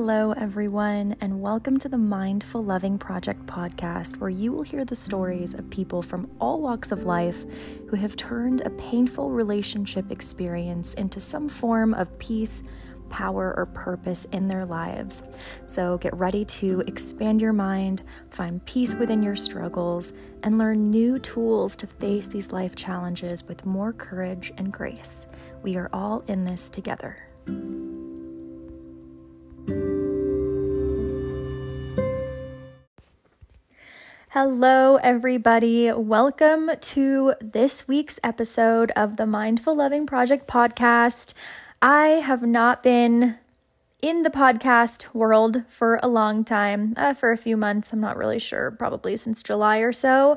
Hello, everyone, and welcome to the Mindful Loving Project podcast, where you will hear the stories of people from all walks of life who have turned a painful relationship experience into some form of peace, power, or purpose in their lives. So get ready to expand your mind, find peace within your struggles, and learn new tools to face these life challenges with more courage and grace. We are all in this together. Hello, everybody. Welcome to this week's episode of the Mindful Loving Project podcast. I have not been in the podcast world for a long time, uh, for a few months. I'm not really sure, probably since July or so,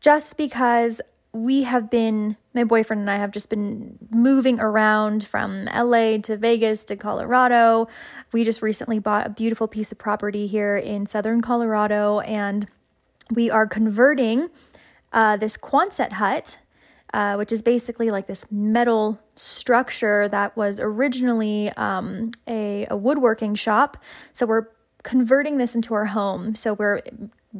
just because we have been, my boyfriend and I have just been moving around from LA to Vegas to Colorado. We just recently bought a beautiful piece of property here in southern Colorado and we are converting uh, this Quonset hut, uh, which is basically like this metal structure that was originally um, a, a woodworking shop. So we're converting this into our home. So we're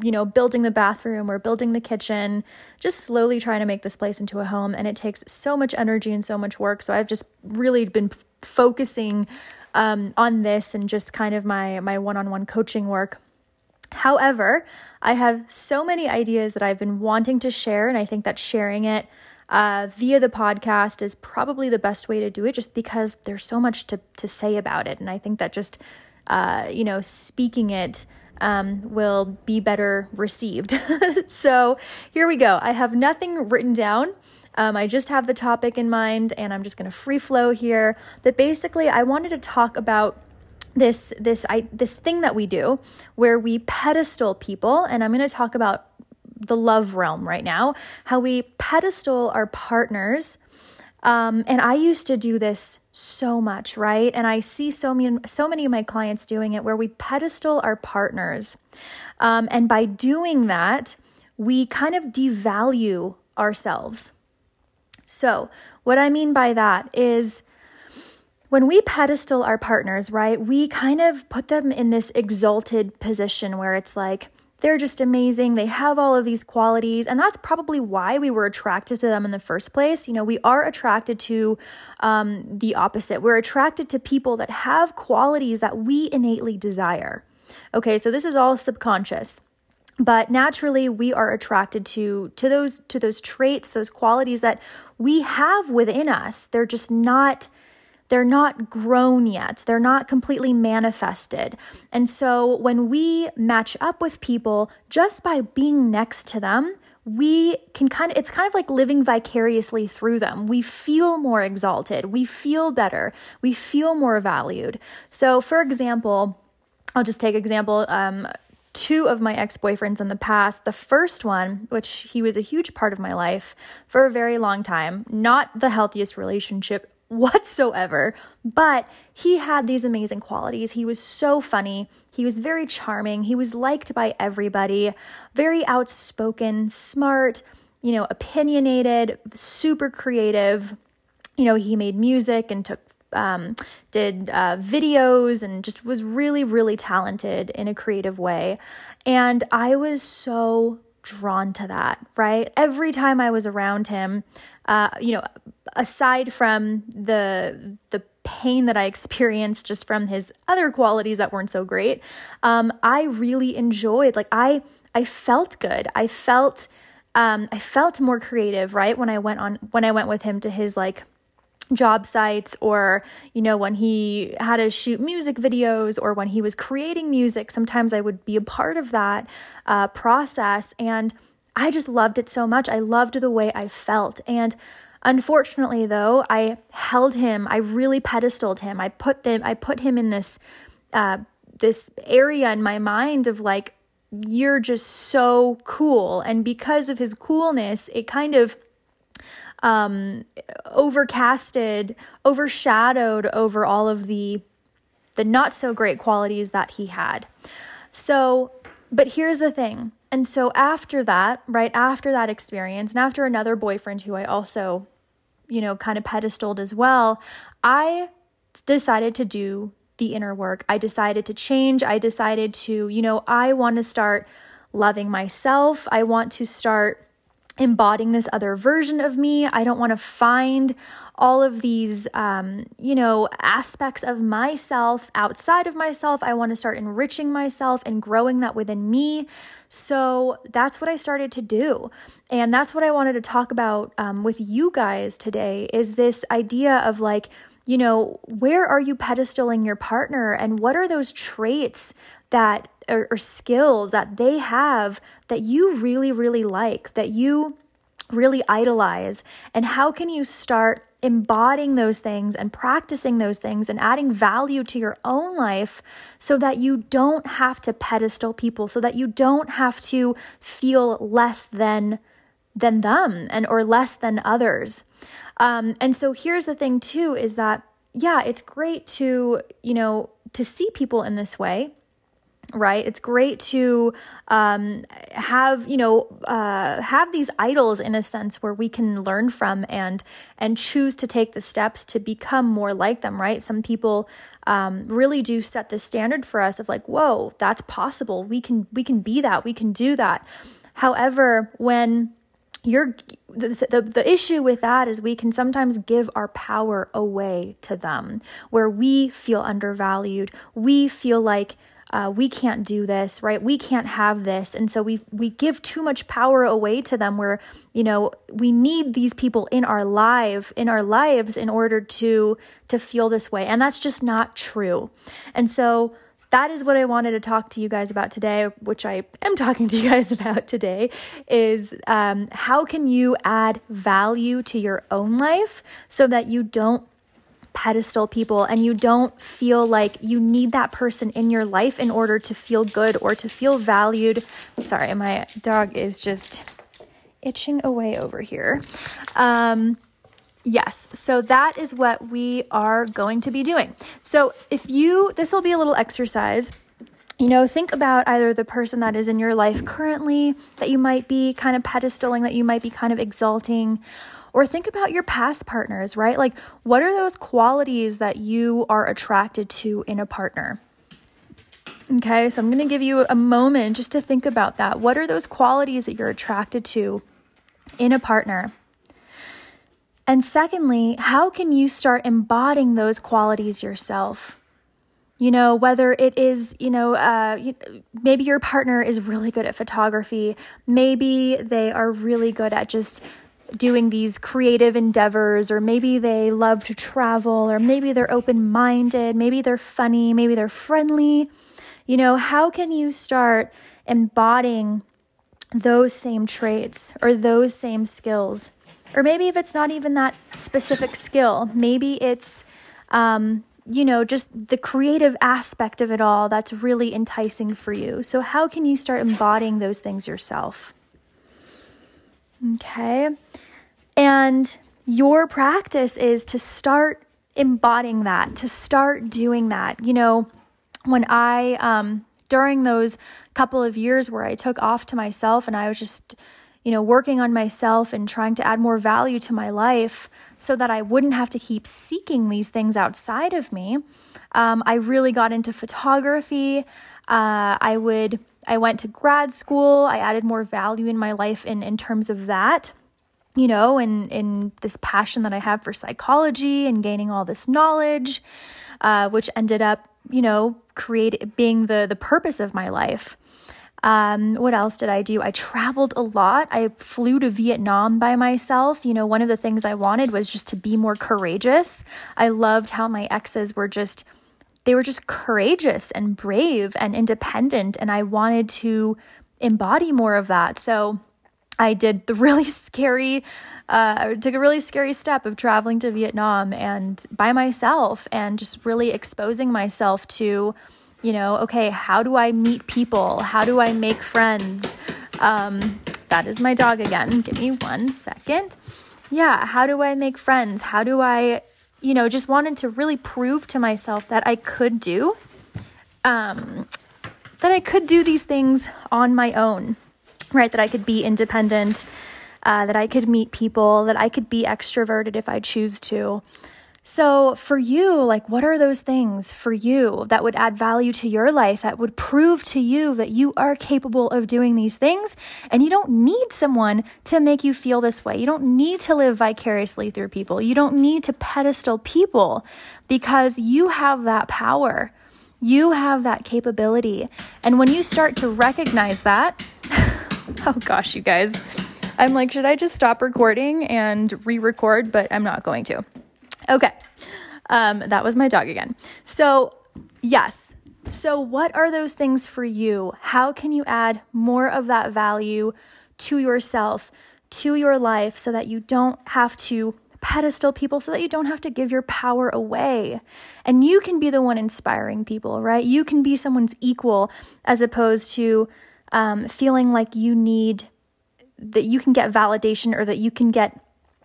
you know, building the bathroom, we're building the kitchen, just slowly trying to make this place into a home. And it takes so much energy and so much work. So I've just really been f- focusing um, on this and just kind of my my one on one coaching work. However, I have so many ideas that I've been wanting to share, and I think that sharing it uh, via the podcast is probably the best way to do it just because there's so much to, to say about it. And I think that just, uh, you know, speaking it um, will be better received. so here we go. I have nothing written down. Um, I just have the topic in mind and I'm just going to free flow here. But basically, I wanted to talk about this this I, this thing that we do where we pedestal people and i'm going to talk about the love realm right now how we pedestal our partners. Um, and i used to do this so much right? And i see so many so many of my clients doing it where we pedestal our partners. Um, and by doing that we kind of devalue ourselves. So what i mean by that is when we pedestal our partners, right, we kind of put them in this exalted position where it's like, they're just amazing. They have all of these qualities. And that's probably why we were attracted to them in the first place. You know, we are attracted to um, the opposite. We're attracted to people that have qualities that we innately desire. Okay, so this is all subconscious but naturally we are attracted to to those to those traits those qualities that we have within us they're just not they're not grown yet, they're not completely manifested. And so when we match up with people just by being next to them, we can kind of it's kind of like living vicariously through them. We feel more exalted, we feel better, we feel more valued. So for example, I'll just take example um, two of my ex boyfriends in the past. The first one, which he was a huge part of my life for a very long time, not the healthiest relationship whatsoever. But he had these amazing qualities. He was so funny. He was very charming. He was liked by everybody, very outspoken, smart, you know, opinionated, super creative. You know, he made music and took um, did uh, videos and just was really, really talented in a creative way. And I was so drawn to that, right? Every time I was around him, uh, you know, aside from the the pain that I experienced just from his other qualities that weren't so great, um, I really enjoyed. Like I I felt good. I felt um, I felt more creative, right? When I went on when I went with him to his like job sites or you know when he had to shoot music videos or when he was creating music sometimes i would be a part of that uh, process and i just loved it so much i loved the way i felt and Unfortunately, though, I held him. I really pedestaled him. I put them. I put him in this uh, this area in my mind of like, you're just so cool, and because of his coolness, it kind of um, overcasted, overshadowed over all of the the not so great qualities that he had. So, but here's the thing. And so after that, right after that experience, and after another boyfriend who I also you know, kind of pedestaled as well, I decided to do the inner work. I decided to change. I decided to, you know, I want to start loving myself. I want to start embodying this other version of me. I don't want to find all of these, um, you know, aspects of myself outside of myself. I want to start enriching myself and growing that within me. So that's what I started to do. And that's what I wanted to talk about um, with you guys today is this idea of like, you know, where are you pedestaling your partner and what are those traits that or, or skills that they have that you really, really like, that you really idolize? And how can you start embodying those things and practicing those things and adding value to your own life so that you don't have to pedestal people, so that you don't have to feel less than than them and or less than others. Um, and so here's the thing too is that yeah, it's great to you know to see people in this way right? It's great to um, have you know uh, have these idols in a sense where we can learn from and and choose to take the steps to become more like them right? Some people um, really do set the standard for us of like whoa that's possible. We can we can be that. We can do that. However when you're the, the, the issue with that is we can sometimes give our power away to them where we feel undervalued. We feel like uh, we can't do this, right? We can't have this, and so we we give too much power away to them. Where you know we need these people in our life in our lives in order to to feel this way, and that's just not true. And so that is what I wanted to talk to you guys about today, which I am talking to you guys about today, is um, how can you add value to your own life so that you don't pedestal people and you don't feel like you need that person in your life in order to feel good or to feel valued. Sorry, my dog is just itching away over here. Um, yes, so that is what we are going to be doing. So if you, this will be a little exercise. You know, think about either the person that is in your life currently that you might be kind of pedestaling, that you might be kind of exalting, or think about your past partners, right? Like, what are those qualities that you are attracted to in a partner? Okay, so I'm going to give you a moment just to think about that. What are those qualities that you're attracted to in a partner? And secondly, how can you start embodying those qualities yourself? You know, whether it is, you know, uh, maybe your partner is really good at photography. Maybe they are really good at just doing these creative endeavors, or maybe they love to travel, or maybe they're open minded, maybe they're funny, maybe they're friendly. You know, how can you start embodying those same traits or those same skills? Or maybe if it's not even that specific skill, maybe it's, um, you know, just the creative aspect of it all that's really enticing for you. So, how can you start embodying those things yourself? Okay. And your practice is to start embodying that, to start doing that. You know, when I, um, during those couple of years where I took off to myself and I was just, you know, working on myself and trying to add more value to my life so that I wouldn't have to keep seeking these things outside of me, um, I really got into photography. Uh, I would I went to grad school. I added more value in my life in, in terms of that, you know, and in this passion that I have for psychology and gaining all this knowledge, uh, which ended up, you know, create being the the purpose of my life. Um, what else did I do? I traveled a lot. I flew to Vietnam by myself. You know, one of the things I wanted was just to be more courageous. I loved how my exes were just they were just courageous and brave and independent. And I wanted to embody more of that. So I did the really scary, uh, took a really scary step of traveling to Vietnam and by myself and just really exposing myself to, you know, okay, how do I meet people? How do I make friends? Um, that is my dog again. Give me one second. Yeah, how do I make friends? How do I you know, just wanted to really prove to myself that I could do, um, that I could do these things on my own, right? That I could be independent, uh, that I could meet people, that I could be extroverted if I choose to. So, for you, like, what are those things for you that would add value to your life, that would prove to you that you are capable of doing these things? And you don't need someone to make you feel this way. You don't need to live vicariously through people. You don't need to pedestal people because you have that power. You have that capability. And when you start to recognize that, oh gosh, you guys, I'm like, should I just stop recording and re record? But I'm not going to. Okay. Um, that was my dog again. So, yes. So, what are those things for you? How can you add more of that value to yourself, to your life, so that you don't have to pedestal people, so that you don't have to give your power away? And you can be the one inspiring people, right? You can be someone's equal as opposed to um, feeling like you need that you can get validation or that you can get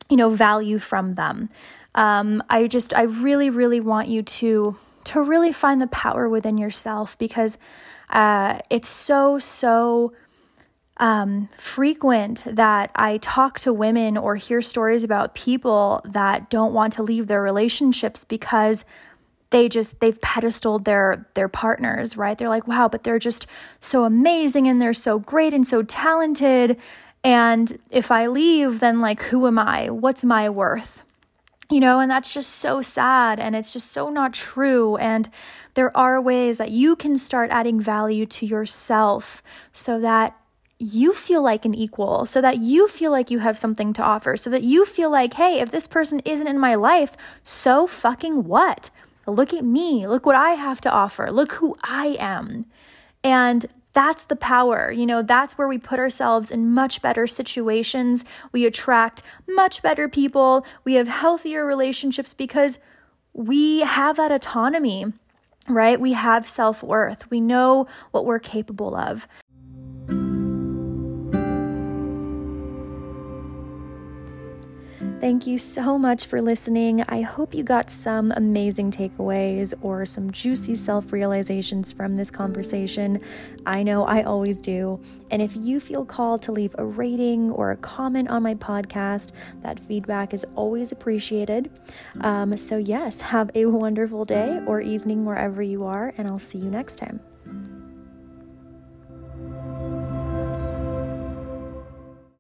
you know value from them um, I just, I really, really want you to to really find the power within yourself because uh, it's so, so um, frequent that I talk to women or hear stories about people that don't want to leave their relationships because they just they've pedestaled their their partners right? They're like wow but they're just so amazing and they're so great and so talented. And if i leave then like who am i? What's my worth you know, and that's just so sad and it's just so not true. And there are ways that you can start adding value to yourself so that you feel like an equal, so that you feel like you have something to offer, so that you feel like, hey, if this person isn't in my life, so fucking what? Look at me. Look what I have to offer. Look who I am. And that's the power. You know, that's where we put ourselves in much better situations. We attract much better people. We have healthier relationships because we have that autonomy, right? We have self worth. We know what we're capable of. Thank you so much for listening. I hope you got some amazing takeaways or some juicy self realizations from this conversation. I know I always do. And if you feel called to leave a rating or a comment on my podcast, that feedback is always appreciated. Um, so, yes, have a wonderful day or evening wherever you are, and I'll see you next time.